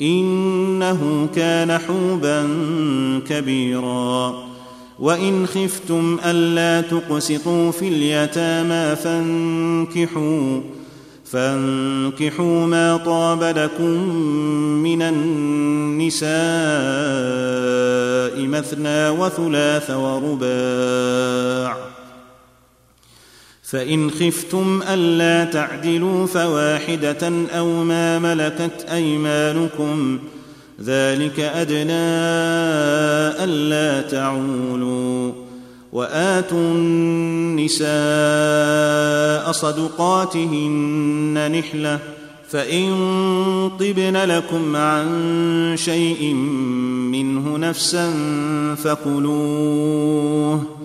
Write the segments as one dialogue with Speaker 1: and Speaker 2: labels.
Speaker 1: إنه كان حوبا كبيرا. وإن خفتم ألا تقسطوا في اليتامى فانكحوا فانكحوا ما طاب لكم من النساء مثنى وثلاث ورباع. فإن خفتم ألا تعدلوا فواحدة أو ما ملكت أيمانكم ذلك أدنى ألا تعولوا وآتوا النساء صدقاتهن نحلة فإن طبن لكم عن شيء منه نفسا فكلوه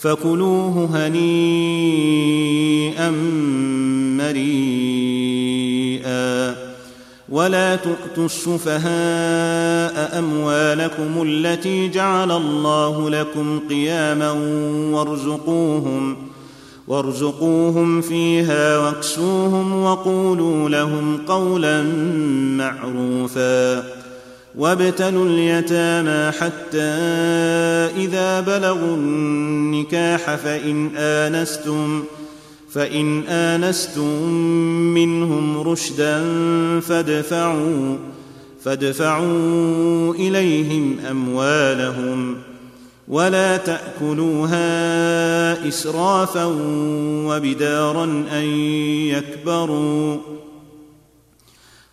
Speaker 1: فكلوه هنيئا مريئا ولا تؤتوا السفهاء أموالكم التي جعل الله لكم قياما وارزقوهم وارزقوهم فيها واكسوهم وقولوا لهم قولا معروفا وابتلوا اليتامى حتى إذا بلغوا النكاح فإن آنستم فإن آنستم منهم رشدا فادفعوا فادفعوا إليهم أموالهم ولا تأكلوها إسرافا وبدارا أن يكبروا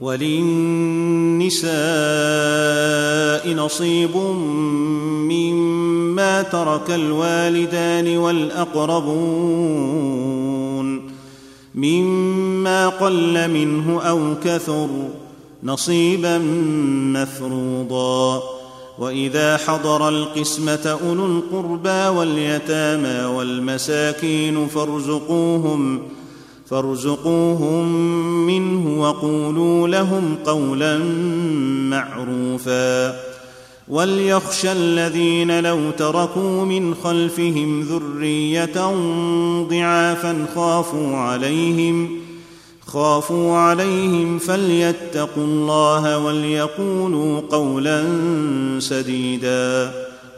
Speaker 1: وللنساء نصيب مما ترك الوالدان والأقربون مما قل منه أو كثر نصيبا مفروضا وإذا حضر القسمة أولو القربى واليتامى والمساكين فارزقوهم فارزقوهم منه وقولوا لهم قولا معروفا. وليخشى الذين لو تركوا من خلفهم ذرية ضعافا خافوا عليهم خافوا عليهم فليتقوا الله وليقولوا قولا سديدا.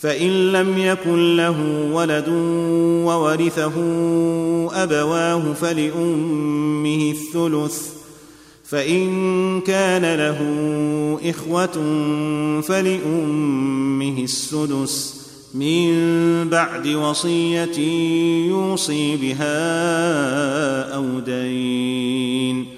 Speaker 1: فإن لم يكن له ولد وورثه أبواه فلأمه الثلث فإن كان له إخوة فلأمه السدس من بعد وصية يوصي بها أو دين.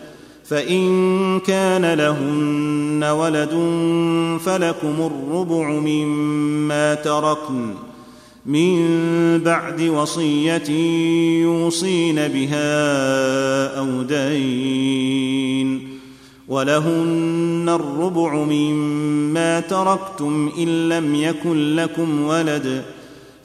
Speaker 1: فإن كان لهن ولد فلكم الربع مما تركن من بعد وصية يوصين بها أو دين ولهن الربع مما تركتم إن لم يكن لكم ولد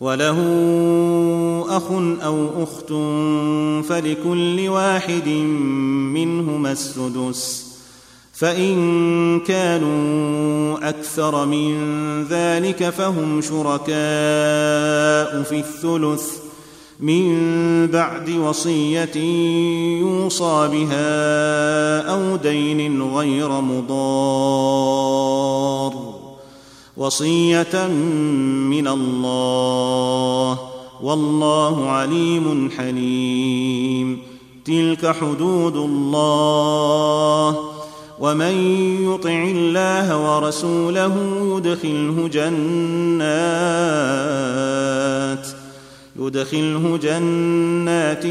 Speaker 1: وله أخ أو أخت فلكل واحد منهما السدس. فإن كانوا أكثر من ذلك فهم شركاء في الثلث. من بعد وصية يوصى بها أو دين غير مضار. وصية من الله والله عليم حليم. تلك حدود الله. ومن يطع الله ورسوله يدخله جنات يدخله جنات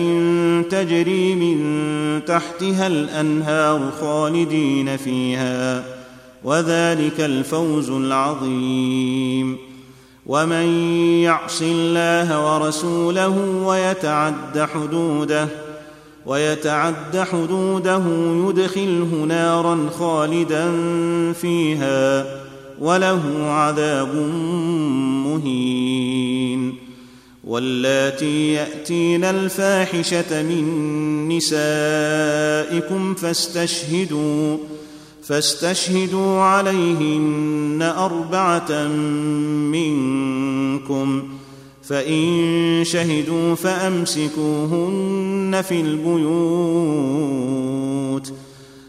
Speaker 1: تجري من تحتها الأنهار خالدين فيها. وذلك الفوز العظيم. ومن يعص الله ورسوله ويتعد حدوده ويتعد حدوده يدخله نارا خالدا فيها وله عذاب مهين. واللاتي يأتين الفاحشة من نسائكم فاستشهدوا فاستشهدوا عليهن أربعة منكم. فإن شهدوا فأمسكوهن في البيوت.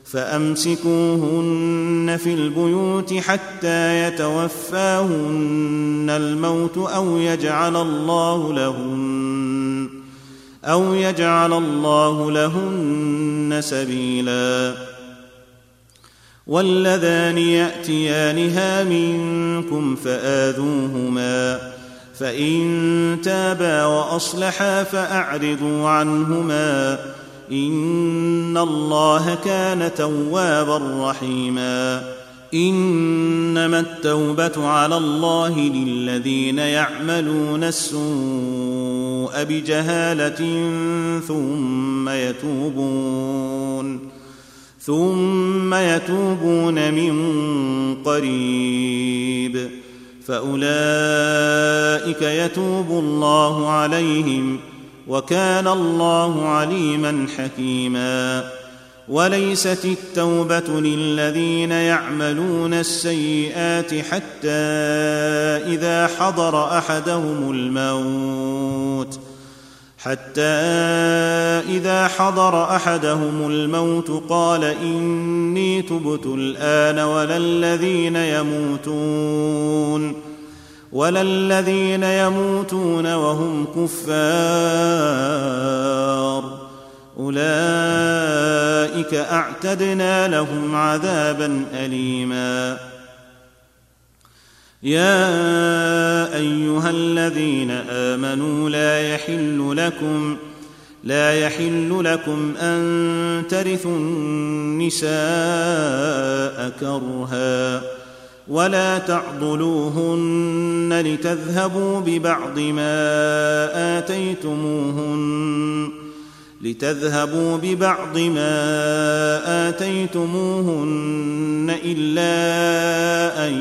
Speaker 1: فأمسكوهن في البيوت حتى يتوفاهن الموت أو يجعل الله لهن أو يجعل الله لهن سبيلا. واللذان يأتيانها منكم فآذوهما فإن تابا وأصلحا فأعرضوا عنهما إن الله كان توابا رحيما. إنما التوبة على الله للذين يعملون السوء بجهالة ثم يتوبون. ثم يتوبون من قريب. فأولئك يتوب الله عليهم وكان الله عليما حكيما. وليست التوبة للذين يعملون السيئات حتى إذا حضر أحدهم الموت. حتى إذا حضر أحدهم الموت قال إني تبت الآن ولا الذين يموتون ولا الذين يموتون وهم كفار. أولئك أعتدنا لهم عذابا اليما. يا أيها الذين آمنوا لا يحل لكم لا يحل لكم أن ترثوا النساء كرها ولا تعضلوهن لتذهبوا ببعض ما آتيتموهن لتذهبوا ببعض ما آتيتموهن إلا أن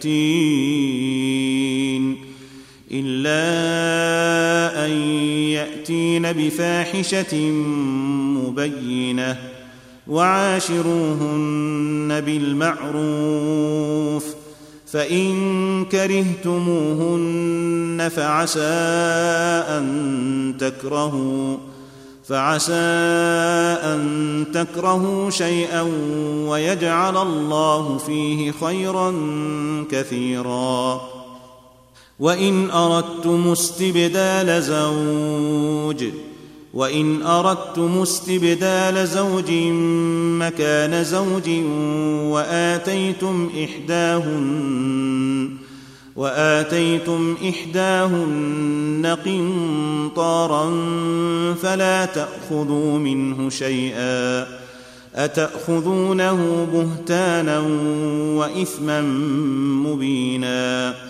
Speaker 1: يأتين. إلا أن يأتين بفاحشة مبينة وعاشروهن بالمعروف فإن كرهتموهن فعسى أن تكرهوا فعسى أن تكرهوا شيئا ويجعل الله فيه خيرا كثيرا وإن أردتم استبدال زوج وإن أردتم استبدال زوج مكان زوج وآتيتم إحداهن وآتيتم إحداهن قنطارا فلا تأخذوا منه شيئا أتأخذونه بهتانا وإثما مبينا.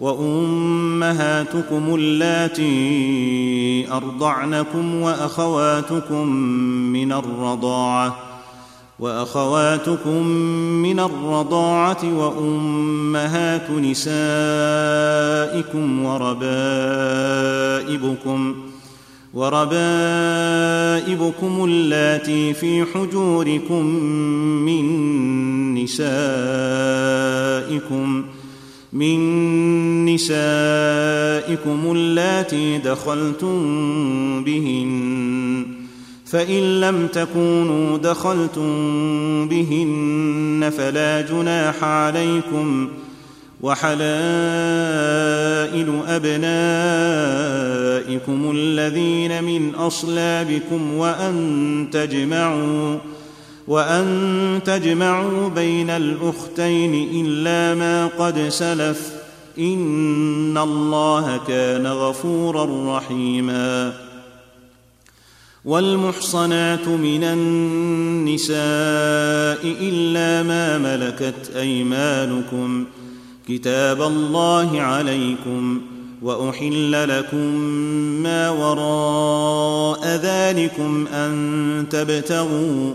Speaker 1: وأمهاتكم اللاتي أرضعنكم وأخواتكم من الرضاعة وأخواتكم من الرضاعة وأمهات نسائكم وربائبكم وربائبكم اللاتي في حجوركم من نسائكم. من نسائكم اللاتي دخلتم بهن فإن لم تكونوا دخلتم بهن فلا جناح عليكم. وحلائل أبنائكم الذين من أصلابكم وأن تجمعوا. وأن تجمعوا بين الأختين إلا ما قد سلف. إن الله كان غفورا رحيما. والمحصنات من النساء إلا ما ملكت أيمانكم. كتاب الله عليكم. وأحل لكم ما وراء ذلكم أن تبتغوا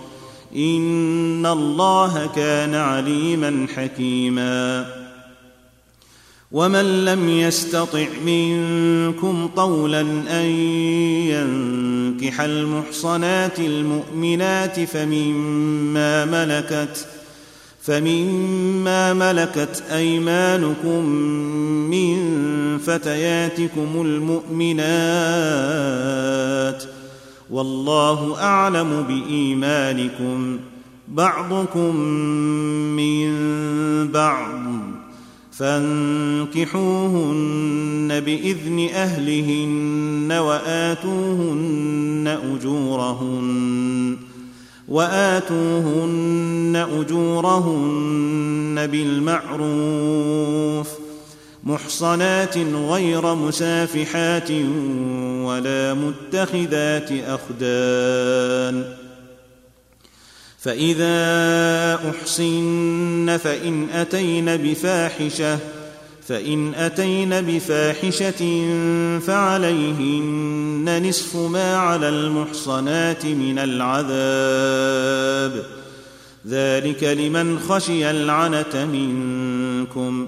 Speaker 1: ان الله كان عليما حكيما. ومن لم يستطع منكم طولا ان ينكح المحصنات المؤمنات فمما ملكت فمما ملكت ايمانكم من فتياتكم المؤمنات والله أعلم بإيمانكم. بعضكم من بعض. فانكحوهن بإذن أهلهن وآتوهن أجورهن. وآتوهن أجورهن بالمعروف. محصنات غير مسافحات ولا متخذات أخدان. فإذا أحصن فإن أتين بفاحشة فإن أتين بفاحشة فعليهن نصف ما على المحصنات من العذاب. ذلك لمن خشي العنة منكم.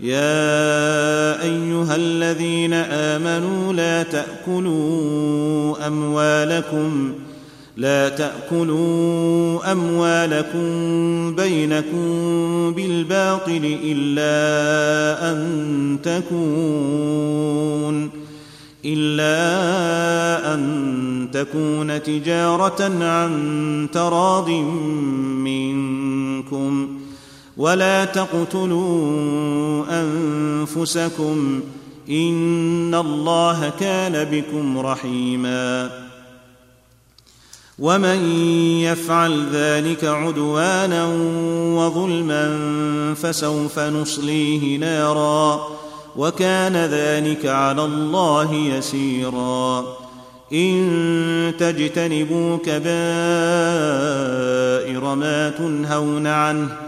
Speaker 1: يا أيها الذين آمنوا لا تأكلوا أموالكم لا تأكلوا أموالكم بينكم بالباطل إلا أن تكون إلا أن تكون تجارة عن تراض منكم. ولا تقتلوا أنفسكم إن الله كان بكم رحيما. ومن يفعل ذلك عدوانا وظلما فسوف نصليه نارا وكان ذلك على الله يسيرا. إن تجتنبوا كبائر ما تنهون عنه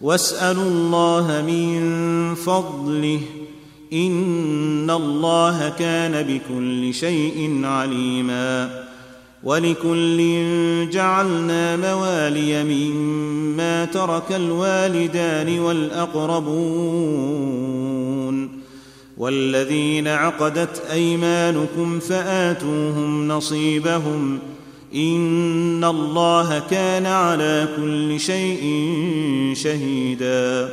Speaker 1: واسألوا الله من فضله إن الله كان بكل شيء عليما ولكل جعلنا موالي مما ترك الوالدان والأقربون والذين عقدت أيمانكم فآتوهم نصيبهم إن الله كان على كل شيء شهيدا.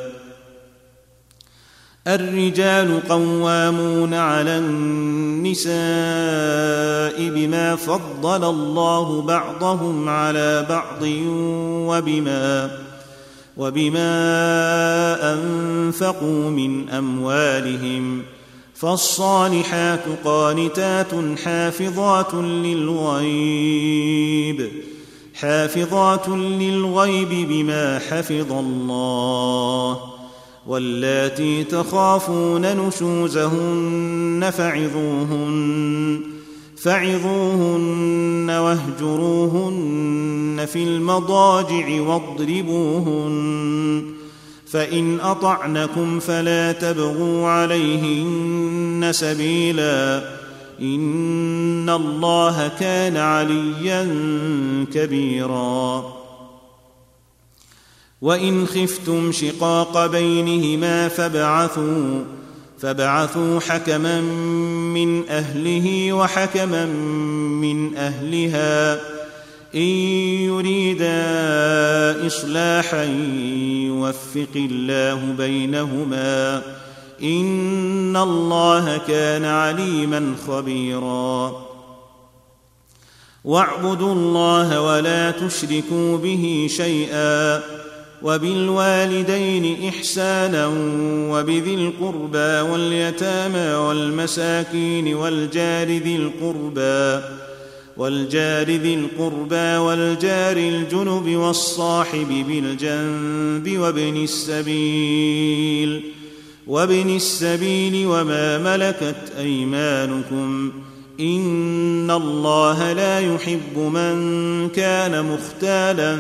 Speaker 1: الرجال قوامون على النساء بما فضل الله بعضهم على بعض وبما وبما أنفقوا من أموالهم. فالصالحات قانتات حافظات للغيب حافظات للغيب بما حفظ الله واللاتي تخافون نشوزهن فعظوهن فعظوهن واهجروهن في المضاجع واضربوهن فإن أطعنكم فلا تبغوا عليهن سبيلا. إن الله كان عليا كبيرا. وإن خفتم شقاق بينهما فابعثوا فابعثوا حكما من أهله وحكما من أهلها. إن يريدا إصلاحا يوفق الله بينهما إن الله كان عليما خبيرا. واعبدوا الله ولا تشركوا به شيئا وبالوالدين إحسانا وبذي القربى واليتامى والمساكين والجار ذي القربى والجار ذي القربى والجار الجنب والصاحب بالجنب وابن السبيل وابن السبيل وما ملكت أيمانكم. إن الله لا يحب من كان مختالا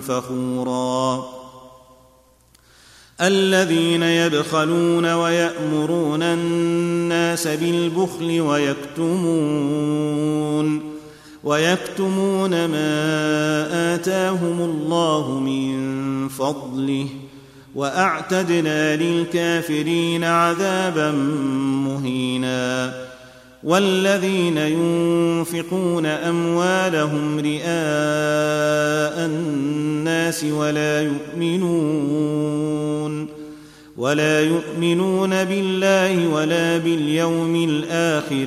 Speaker 1: فخورا. الذين يبخلون ويأمرون الناس بالبخل ويكتمون ويكتمون ما آتاهم الله من فضله وأعتدنا للكافرين عذابا مهينا والذين ينفقون أموالهم رئاء الناس ولا يؤمنون ولا يؤمنون بالله ولا باليوم الآخر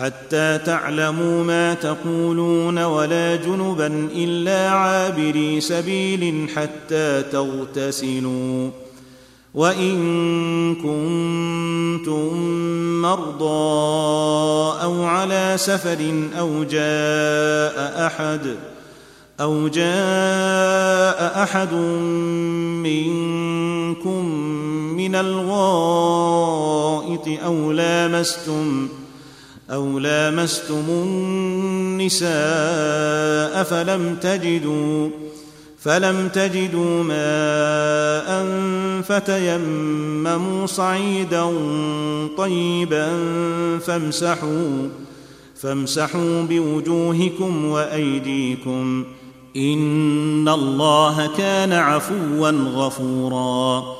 Speaker 1: حتى تعلموا ما تقولون ولا جنبا إلا عابري سبيل حتى تغتسلوا. وإن كنتم مرضى أو على سفر أو جاء أحد أو جاء أحد منكم من الغائط أو لامستم أو لامستم النساء فلم تجدوا فلم تجدوا ماء فتيمموا صعيدا طيبا فامسحوا فامسحوا بوجوهكم وأيديكم. إن الله كان عفوا غفورا.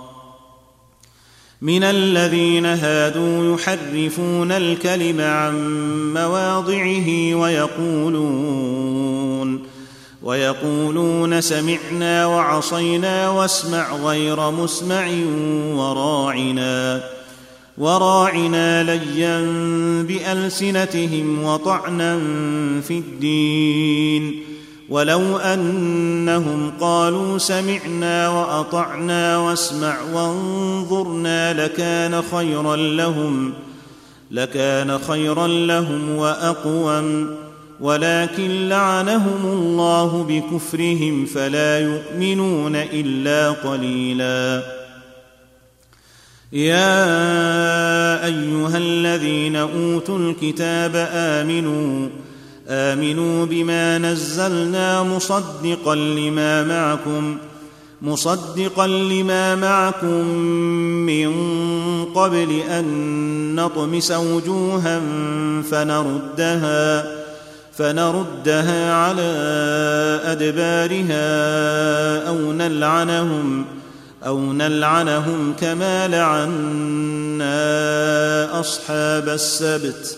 Speaker 1: من الذين هادوا يحرفون الكلم عن مواضعه ويقولون ويقولون سمعنا وعصينا واسمع غير مسمع وراعنا وراعنا ليا بألسنتهم وطعنا في الدين ولو أنهم قالوا سمعنا وأطعنا واسمع وانظرنا لكان خيرا لهم لكان خيرا لهم وأقوم ولكن لعنهم الله بكفرهم فلا يؤمنون إلا قليلا. يا أيها الذين أوتوا الكتاب آمنوا آمنوا بما نزلنا مصدقا لما معكم مصدقا لما معكم من قبل أن نطمس وجوها فنردها فنردها على أدبارها أو نلعنهم أو نلعنهم كما لعنا أصحاب السبت.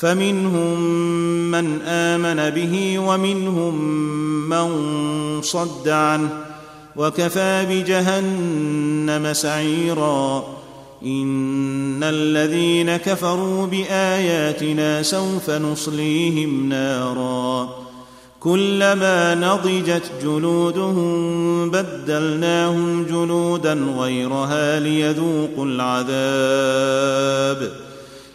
Speaker 1: فمنهم من آمن به ومنهم من صد عنه وكفى بجهنم سعيرا. إن الذين كفروا بآياتنا سوف نصليهم نارا. كلما نضجت جلودهم بدلناهم جلودا غيرها ليذوقوا العذاب.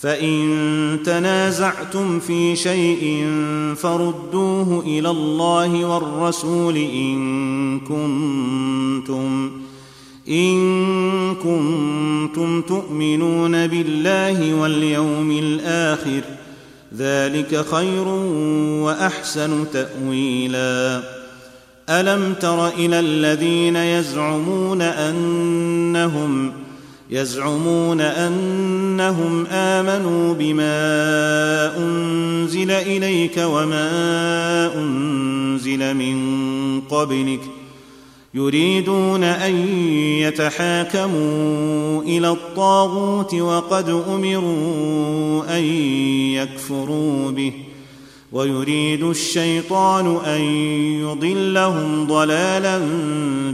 Speaker 1: فإن تنازعتم في شيء فردوه إلى الله والرسول إن كنتم إن كنتم تؤمنون بالله واليوم الآخر ذلك خير وأحسن تأويلا. ألم تر إلى الذين يزعمون أنهم يزعمون أنهم آمنوا بما أنزل إليك وما أنزل من قبلك يريدون أن يتحاكموا إلى الطاغوت وقد أمروا أن يكفروا به ويريد الشيطان أن يضلهم ضلالا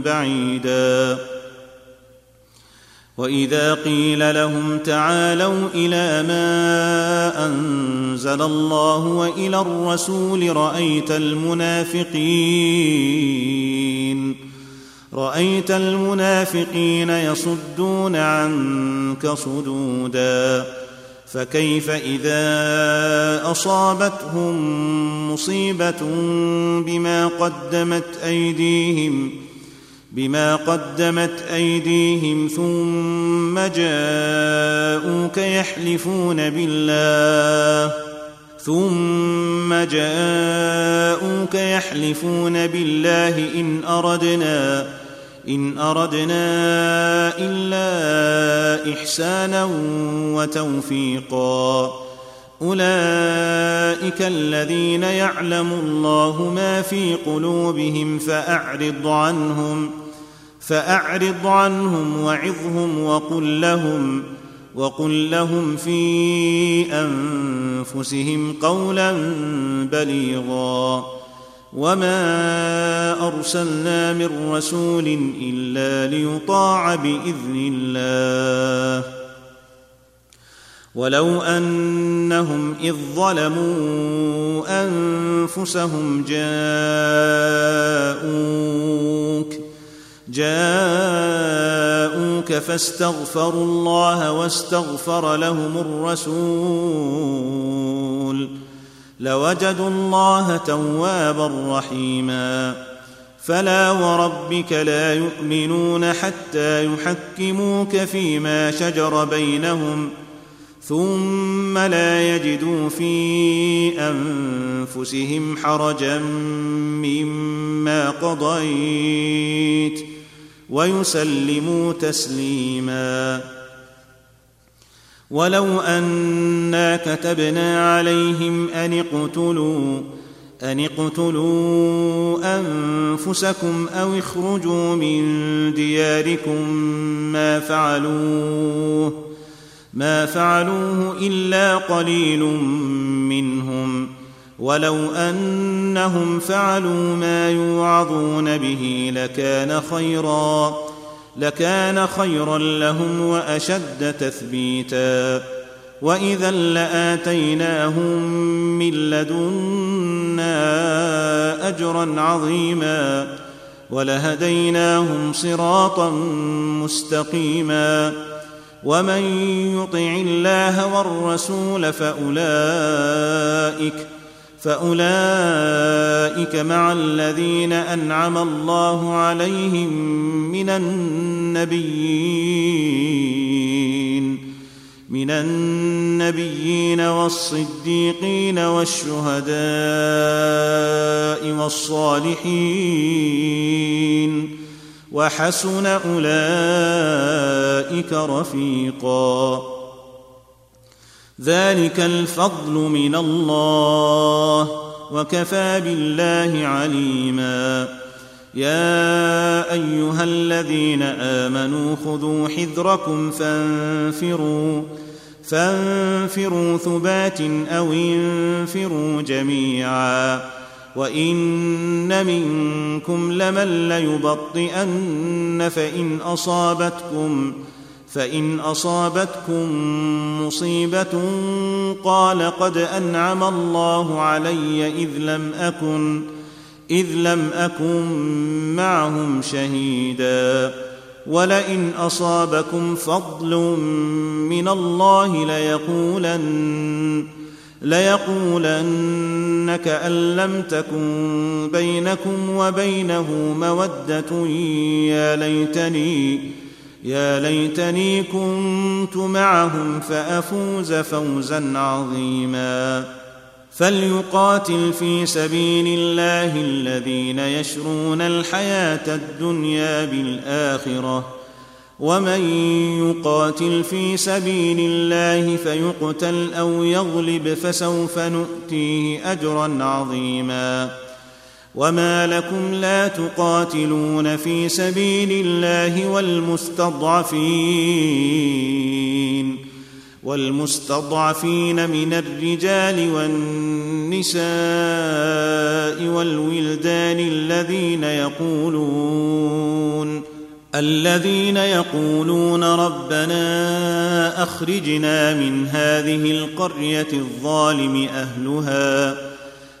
Speaker 1: بعيدا وإذا قيل لهم تعالوا إلى ما أنزل الله وإلى الرسول رأيت المنافقين رأيت المنافقين يصدون عنك صدودا فكيف إذا أصابتهم مصيبة بما قدمت أيديهم بما قدمت أيديهم ثم جاءوك يحلفون بالله ثم جاءوك يحلفون بالله إن أردنا إن أردنا إلا إحسانا وتوفيقا. أولئك الذين يعلم الله ما في قلوبهم فأعرض عنهم فأعرض عنهم وعظهم وقل لهم وقل لهم في أنفسهم قولا بليغا. وما أرسلنا من رسول إلا ليطاع بإذن الله. ولو أنهم إذ ظلموا أنفسهم جاءوك جاءوك فاستغفروا الله واستغفر لهم الرسول لوجدوا الله توابا رحيما. فلا وربك لا يؤمنون حتى يحكموك فيما شجر بينهم ثم لا يجدوا في أنفسهم حرجا مما قضيت. ويسلموا تسليما. ولو أنا كتبنا عليهم أن اقتلوا أن اقتلوا أنفسكم أو اخرجوا من دياركم ما فعلوه ما فعلوه إلا قليل منهم. ولو أنهم فعلوا ما يوعظون به لكان خيرا لكان خيرا لهم وأشد تثبيتا. وإذا لآتيناهم من لدنا أجرا عظيما ولهديناهم صراطا مستقيما. ومن يطع الله والرسول فأولئك فأولئك مع الذين أنعم الله عليهم من النبيين من النبيين والصديقين والشهداء والصالحين وحسن أولئك رفيقا. ذلك الفضل من الله وكفى بالله عليما. يا أيها الذين آمنوا خذوا حذركم فانفروا فانفروا ثبات أو انفروا جميعا. وإن منكم لمن ليبطئن فإن أصابتكم فإن أصابتكم مصيبة قال قد أنعم الله علي إذ لم أكن إذ لم أكن معهم شهيدا ولئن أصابكم فضل من الله ليقولن ليقولن كأن لم تكن بينكم وبينه مودة يا ليتني يا ليتني كنت معهم فأفوز فوزا عظيما. فليقاتل في سبيل الله الذين يشرون الحياة الدنيا بالآخرة. ومن يقاتل في سبيل الله فيقتل أو يغلب فسوف نؤتيه أجرا عظيما. وما لكم لا تقاتلون في سبيل الله والمستضعفين والمستضعفين من الرجال والنساء والولدان الذين يقولون الذين يقولون ربنا اخرجنا من هذه القريه الظالم اهلها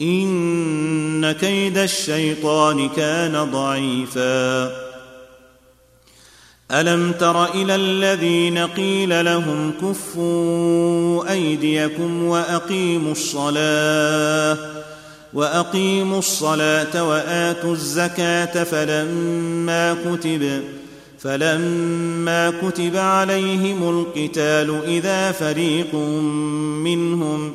Speaker 1: إن كيد الشيطان كان ضعيفا. ألم تر إلى الذين قيل لهم كفوا أيديكم وأقيموا الصلاة وأقيموا الصلاة وآتوا الزكاة فلما كتب فلما كتب عليهم القتال إذا فريق منهم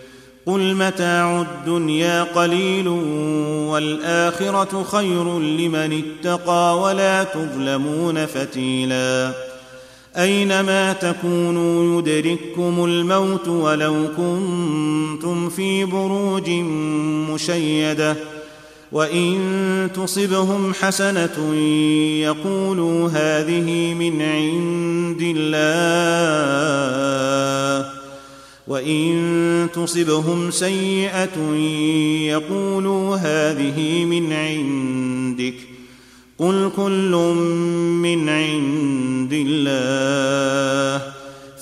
Speaker 1: قل متاع الدنيا قليل والاخره خير لمن اتقى ولا تظلمون فتيلا اينما تكونوا يدرككم الموت ولو كنتم في بروج مشيده وان تصبهم حسنه يقولوا هذه من عند الله وإن تصبهم سيئة يقولوا هذه من عندك قل كل من عند الله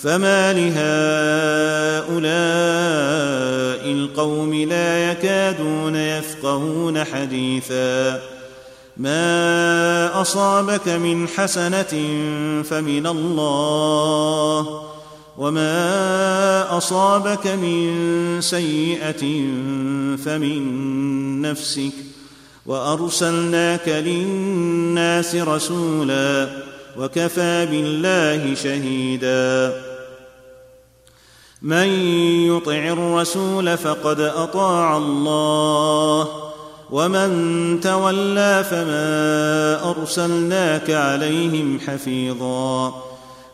Speaker 1: فما لهؤلاء القوم لا يكادون يفقهون حديثا ما أصابك من حسنة فمن الله وما اصابك من سيئه فمن نفسك وارسلناك للناس رسولا وكفى بالله شهيدا من يطع الرسول فقد اطاع الله ومن تولى فما ارسلناك عليهم حفيظا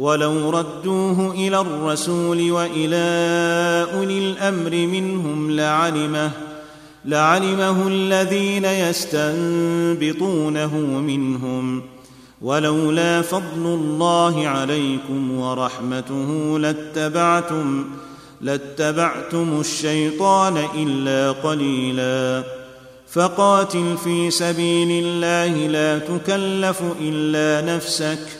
Speaker 1: ولو ردوه إلى الرسول وإلى أولي الأمر منهم لعلمه لعلمه الذين يستنبطونه منهم. ولولا فضل الله عليكم ورحمته لاتبعتم لاتبعتم الشيطان إلا قليلا. فقاتل في سبيل الله لا تكلف إلا نفسك.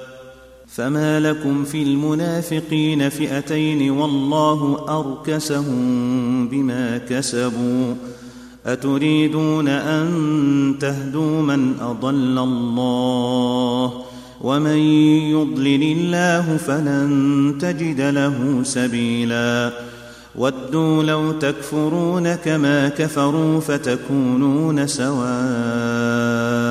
Speaker 1: فما لكم في المنافقين فئتين والله اركسهم بما كسبوا اتريدون ان تهدوا من اضل الله ومن يضلل الله فلن تجد له سبيلا ودوا لو تكفرون كما كفروا فتكونون سواء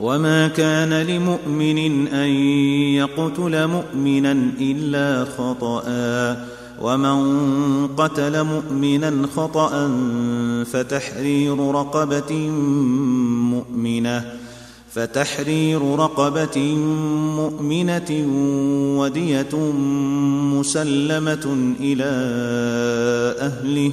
Speaker 1: وما كان لمؤمن ان يقتل مؤمنا الا خطأ. ومن قتل مؤمنا خطأ فتحرير رقبة مؤمنة فتحرير رقبة مؤمنة ودية مسلمة إلى أهله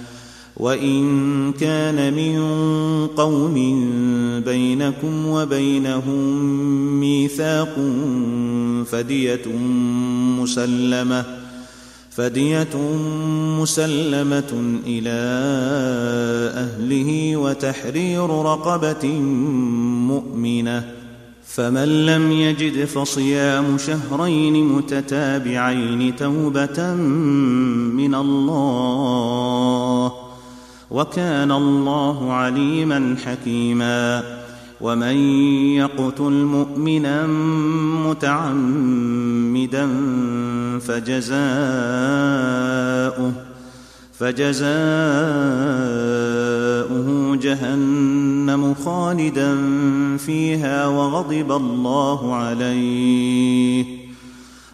Speaker 1: وإن كان من قوم بينكم وبينهم ميثاق فدية مسلمة فدية مسلمة إلى أهله وتحرير رقبة مؤمنة فمن لم يجد فصيام شهرين متتابعين توبة من الله وكان الله عليما حكيما. ومن يقتل مؤمنا متعمدا فجزاؤه فجزاؤه جهنم خالدا فيها وغضب الله عليه.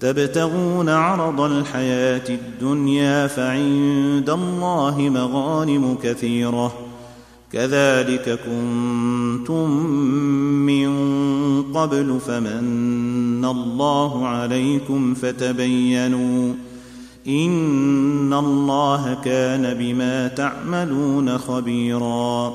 Speaker 1: تبتغون عرض الحياة الدنيا فعند الله مغانم كثيرة. كذلك كنتم من قبل فمن الله عليكم فتبينوا إن الله كان بما تعملون خبيرا.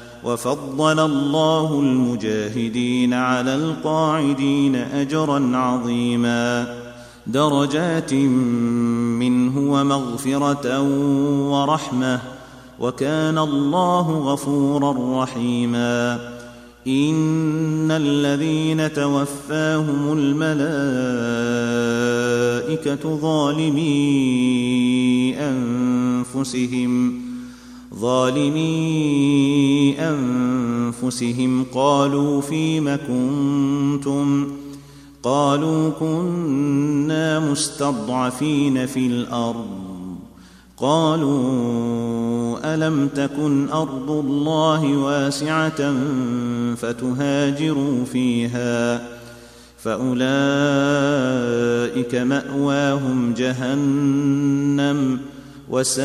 Speaker 1: وفضل الله المجاهدين على القاعدين أجرا عظيما. درجات منه ومغفرة ورحمة. وكان الله غفورا رحيما. إن الذين توفاهم الملائكة ظالمي أنفسهم. ظالمي أنفسهم قالوا فيم كنتم؟ قالوا كنا مستضعفين في الأرض. قالوا ألم تكن أرض الله واسعة فتهاجروا فيها؟ فأولئك مأواهم جهنم. وساءت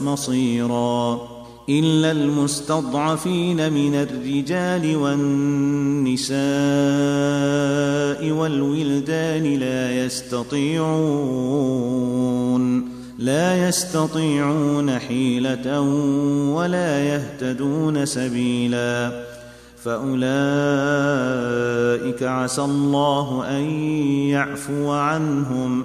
Speaker 1: مصيرا إلا المستضعفين من الرجال والنساء والولدان لا يستطيعون لا يستطيعون حيلة ولا يهتدون سبيلا. فأولئك عسى الله أن يعفو عنهم.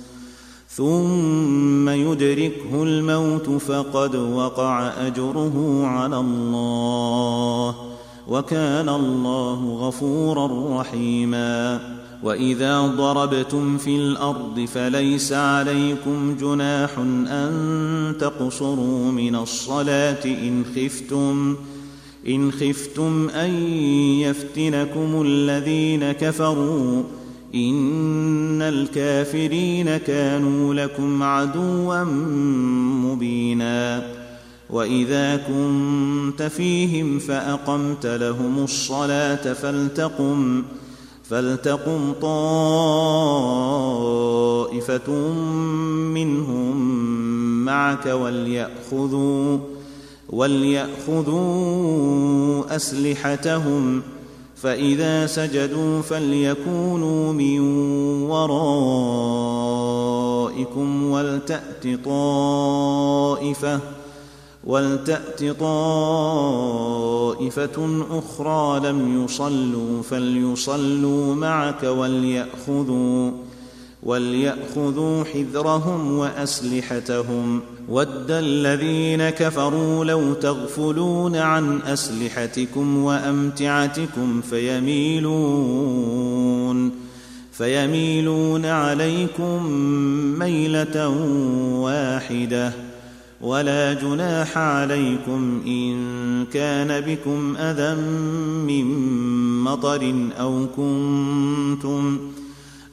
Speaker 1: ثم يدركه الموت فقد وقع أجره على الله وكان الله غفورا رحيما. وإذا ضربتم في الأرض فليس عليكم جناح أن تقصروا من الصلاة إن خفتم إن خفتم أن يفتنكم الذين كفروا. إن الكافرين كانوا لكم عدوا مبينا. وإذا كنت فيهم فأقمت لهم الصلاة فلتقم فلتقم طائفة منهم معك وليأخذوا وليأخذوا أسلحتهم فإذا سجدوا فليكونوا من ورائكم ولتأت طائفة ولتأت طائفة أخرى لم يصلوا فليصلوا معك وليأخذوا وليأخذوا حذرهم وأسلحتهم. ود الذين كفروا لو تغفلون عن أسلحتكم وأمتعتكم فيميلون فيميلون عليكم ميلة واحدة. ولا جناح عليكم إن كان بكم أذى من مطر أو كنتم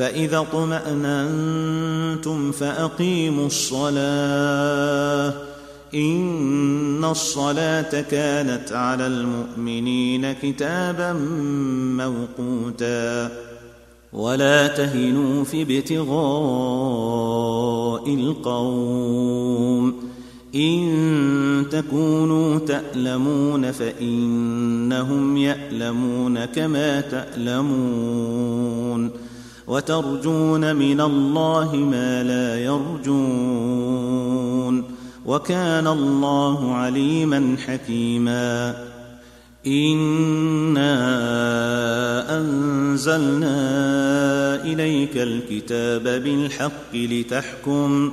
Speaker 1: فإذا اطمأننتم فأقيموا الصلاة. إن الصلاة كانت على المؤمنين كتابا موقوتا. ولا تهنوا في ابتغاء القوم. إن تكونوا تألمون فإنهم يألمون كما تألمون. وترجون من الله ما لا يرجون وكان الله عليما حكيما. انا انزلنا اليك الكتاب بالحق لتحكم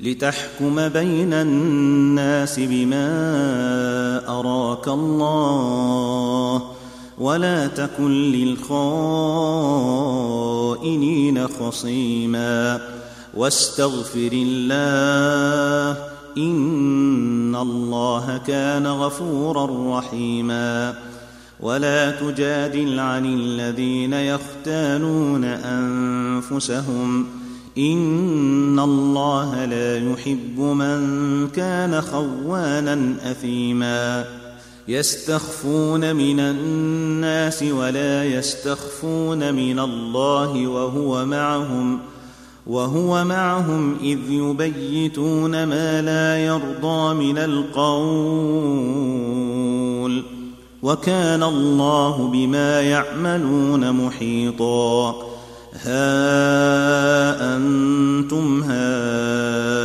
Speaker 1: لتحكم بين الناس بما اراك الله ولا تكن للخائنين خصيما. واستغفر الله إن الله كان غفورا رحيما. ولا تجادل عن الذين يختانون أنفسهم إن الله لا يحب من كان خوانا أثيما. يستخفون من الناس ولا يستخفون من الله وهو معهم وهو معهم إذ يبيتون ما لا يرضى من القول وكان الله بما يعملون محيطا ها أنتم هؤلاء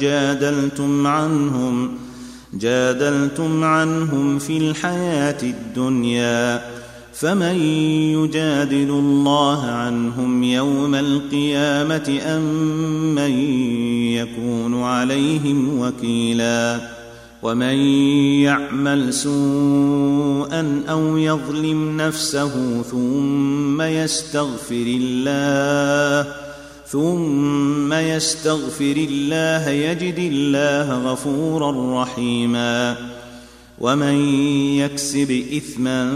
Speaker 1: جادلتم عنهم جادلتم عنهم في الحياة الدنيا فمن يجادل الله عنهم يوم القيامة أم من يكون عليهم وكيلا ومن يعمل سوءا أو يظلم نفسه ثم يستغفر الله ثم يستغفر الله يجد الله غفورا رحيما. ومن يكسب إثما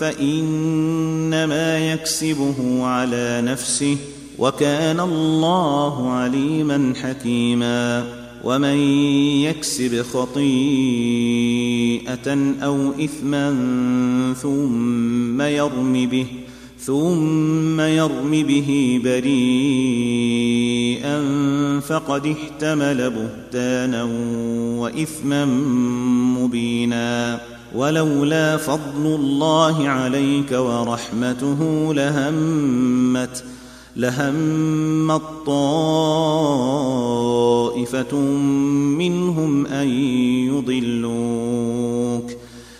Speaker 1: فإنما يكسبه على نفسه وكان الله عليما حكيما. ومن يكسب خطيئة أو إثما ثم يرم به ثم يرم به بريئا فقد احتمل بهتانا وإثما مبينا. ولولا فضل الله عليك ورحمته لهمت لهمت طائفه منهم أن يضلوك.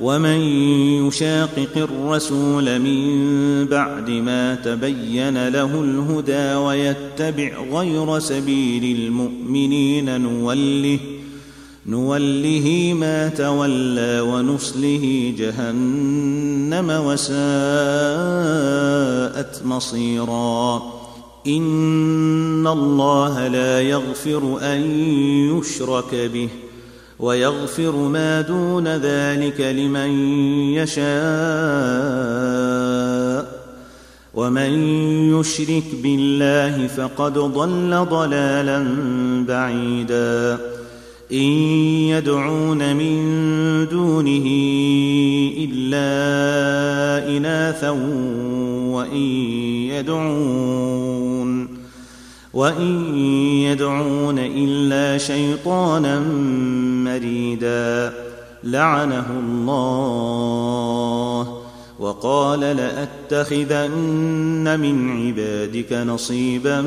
Speaker 1: ومن يشاقق الرسول من بعد ما تبين له الهدى ويتبع غير سبيل المؤمنين نوله نوله ما تولى ونصله جهنم وساءت مصيرا. إن الله لا يغفر أن يشرك به. ويغفر ما دون ذلك لمن يشاء. ومن يشرك بالله فقد ضل ضلالا بعيدا. إن يدعون من دونه إلا اناثا وإن يدعون وان يدعون الا شيطانا مريدا لعنه الله وقال لاتخذن من عبادك نصيبا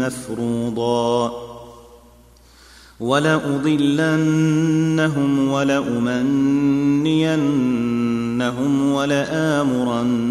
Speaker 1: مفروضا ولأضلنهم ولأمنينهم ولآمرنهم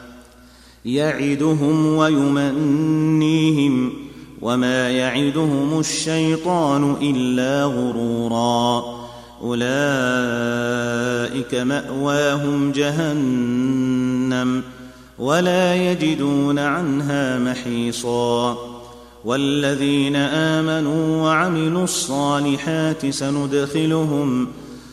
Speaker 1: يعدهم ويمنيهم وما يعدهم الشيطان إلا غرورا. أولئك مأواهم جهنم ولا يجدون عنها محيصا. والذين آمنوا وعملوا الصالحات سندخلهم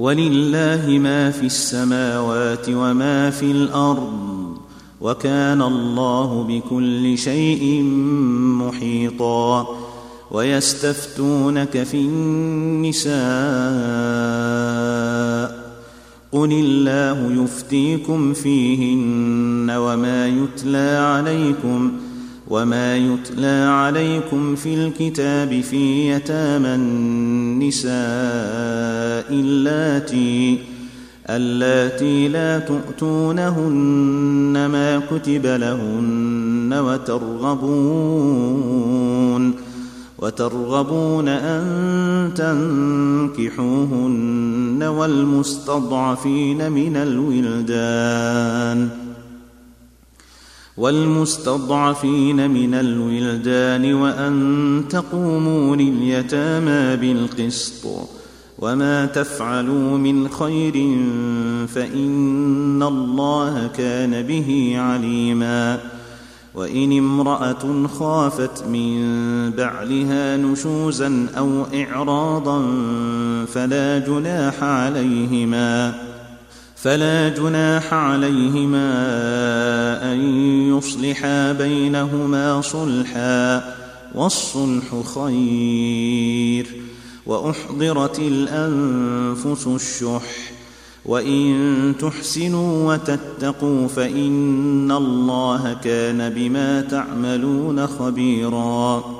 Speaker 1: ولله ما في السماوات وما في الأرض وكان الله بكل شيء محيطا ويستفتونك في النساء قل الله يفتيكم فيهن وما يتلى عليكم وما يتلى عليكم في الكتاب في يتامى النساء اللاتي اللاتي لا تؤتونهن ما كتب لهن وترغبون وترغبون ان تنكحوهن والمستضعفين من الولدان والمستضعفين من الولدان وأن تقوموا لليتامى بالقسط وما تفعلوا من خير فإن الله كان به عليما وإن امرأة خافت من بعلها نشوزا أو إعراضا فلا جناح عليهما فلا جناح عليهما أن يصلحا بينهما صلحا والصلح خير وأحضرت الأنفس الشح وإن تحسنوا وتتقوا فإن الله كان بما تعملون خبيرا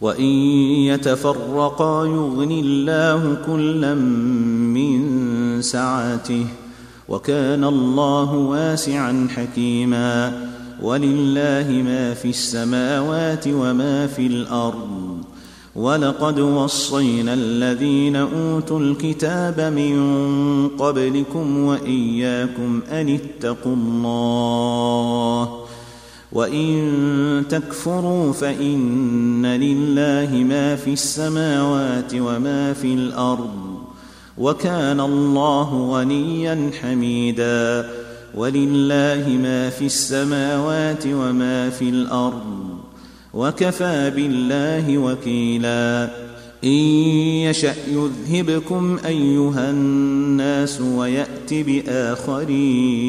Speaker 1: وإن يتفرقا يغن الله كلا من سعته وكان الله واسعا حكيما ولله ما في السماوات وما في الأرض ولقد وصينا الذين أوتوا الكتاب من قبلكم وإياكم أن اتقوا الله وان تكفروا فان لله ما في السماوات وما في الأرض وكان الله غنيا حميدا ولله ما في السماوات وما في الأرض وكفى بالله وكيلا ان يشا يذهبكم ايها الناس ويات باخرين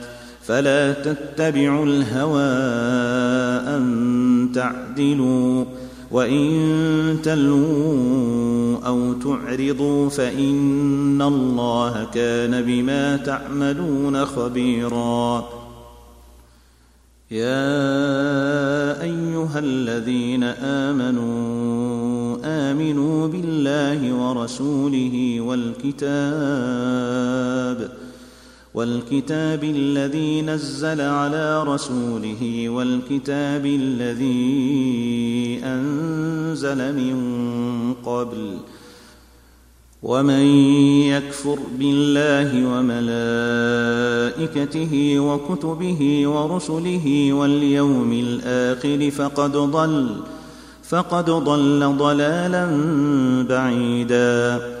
Speaker 1: فلا تتبعوا الهوى أن تعدلوا وإن تلووا أو تعرضوا فإن الله كان بما تعملون خبيرا. يا أيها الذين آمنوا آمنوا بالله ورسوله والكتاب والكتاب الذي نزل على رسوله والكتاب الذي أنزل من قبل ومن يكفر بالله وملائكته وكتبه ورسله واليوم الآخر فقد ضل فقد ضل ضلالا بعيدا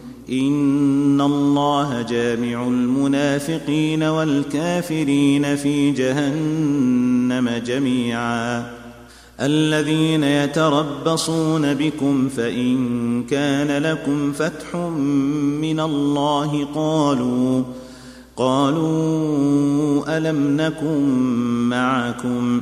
Speaker 1: ان الله جامع المنافقين والكافرين في جهنم جميعا الذين يتربصون بكم فان كان لكم فتح من الله قالوا قالوا الم نكن معكم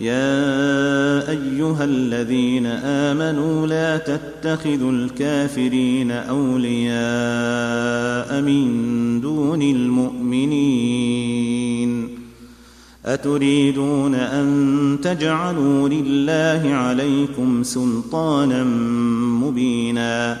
Speaker 1: يا أيها الذين آمنوا لا تتخذوا الكافرين أولياء من دون المؤمنين أتريدون أن تجعلوا لله عليكم سلطانا مبينا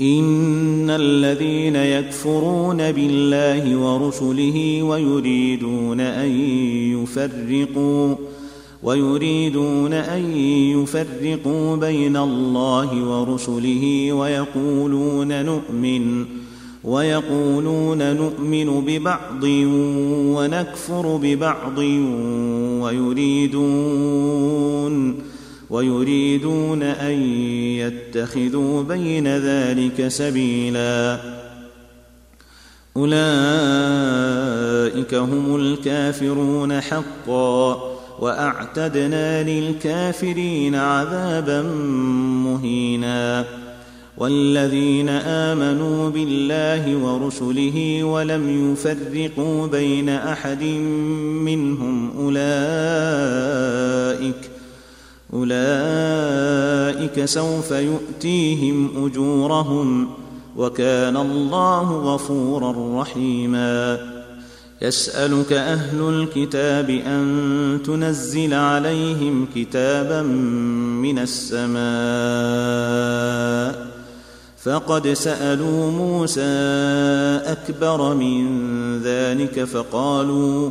Speaker 1: إن الذين يكفرون بالله ورسله ويريدون أن يفرقوا ويريدون أن يفرقوا بين الله ورسله ويقولون نؤمن ويقولون نؤمن ببعض ونكفر ببعض ويريدون ويريدون أن يتخذوا بين ذلك سبيلا. أولئك هم الكافرون حقا وأعتدنا للكافرين عذابا مهينا. والذين آمنوا بالله ورسله ولم يفرقوا بين أحد منهم أولئك أولئك سوف يؤتيهم أجورهم وكان الله غفورا رحيما. يسألك أهل الكتاب أن تنزل عليهم كتابا من السماء. فقد سألوا موسى أكبر من ذلك فقالوا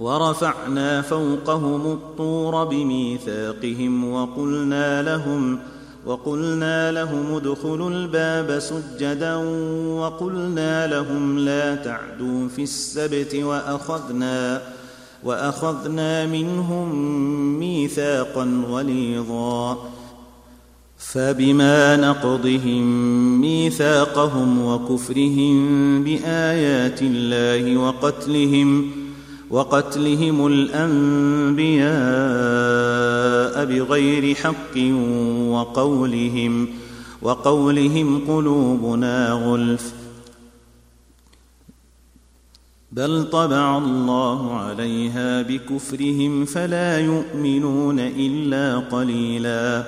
Speaker 1: ورفعنا فوقهم الطور بميثاقهم وقلنا لهم وقلنا لهم ادخلوا الباب سجدا وقلنا لهم لا تعدوا في السبت واخذنا وأخذنا منهم ميثاقا غليظا. فبما نقضهم ميثاقهم وكفرهم بآيات الله وقتلهم وقتلهم الأنبياء بغير حق وقولهم وقولهم قلوبنا غلف. بل طبع الله عليها بكفرهم فلا يؤمنون إلا قليلا.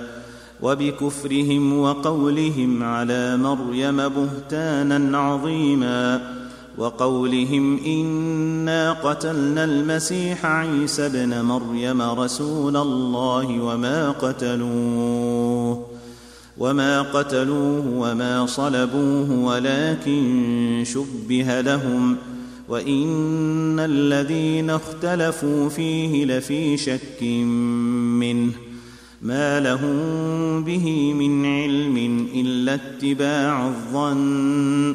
Speaker 1: وبكفرهم وقولهم على مريم بهتانا عظيما. وقولهم إنا قتلنا المسيح عيسى ابن مريم رسول الله وما قتلوه وما قتلوه وما صلبوه ولكن شبه لهم وإن الذين اختلفوا فيه لفي شك منه ما لهم به من علم إلا اتباع الظن.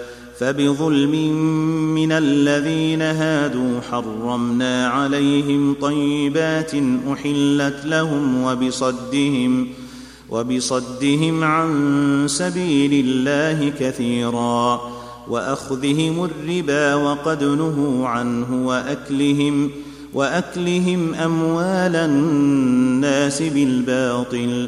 Speaker 1: فبظلم من الذين هادوا حرمنا عليهم طيبات أحلت لهم وبصدهم وبصدهم عن سبيل الله كثيرا وأخذهم الربا وقد نهوا عنه وأكلهم وأكلهم أموال الناس بالباطل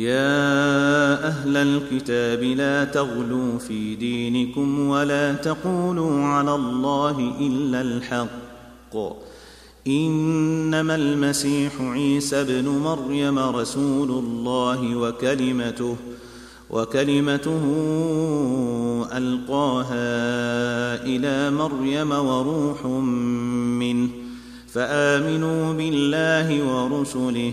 Speaker 1: يا أهل الكتاب لا تغلوا في دينكم ولا تقولوا على الله إلا الحق. إنما المسيح عيسى ابن مريم رسول الله وكلمته وكلمته ألقاها إلى مريم وروح منه فآمنوا بالله ورسله.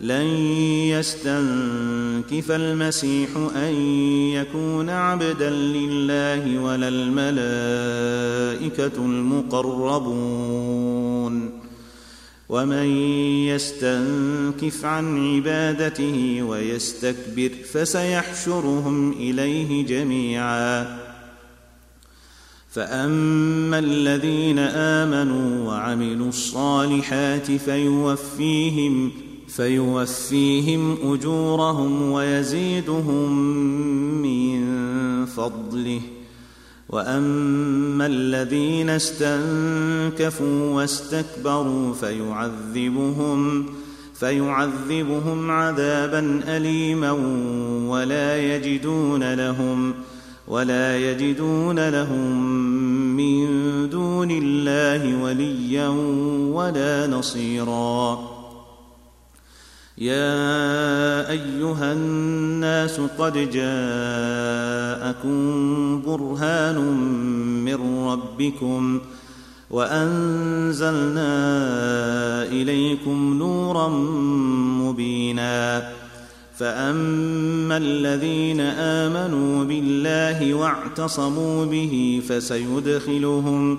Speaker 1: لن يستنكف المسيح أن يكون عبدا لله ولا الملائكة المقربون. ومن يستنكف عن عبادته ويستكبر فسيحشرهم إليه جميعا. فأما الذين آمنوا وعملوا الصالحات فيوفيهم فيوفيهم أجورهم ويزيدهم من فضله. وأما الذين استنكفوا واستكبروا فيعذبهم فيعذبهم عذابا اليما ولا يجدون لهم ولا يجدون لهم من دون الله وليا ولا نصيرا. يا أيها الناس قد جاءكم برهان من ربكم وأنزلنا إليكم نورا مبينا فأما الذين آمنوا بالله واعتصموا به فسيدخلهم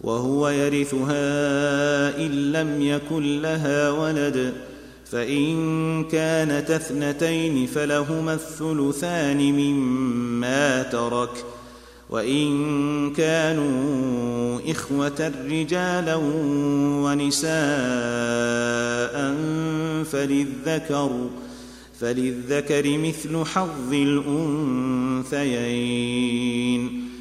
Speaker 1: وهو يرثها إن لم يكن لها ولد فإن كانت اثنتين فلهما الثلثان مما ترك وإن كانوا إخوة رجالا ونساء فللذكر فللذكر مثل حظ الأنثيين.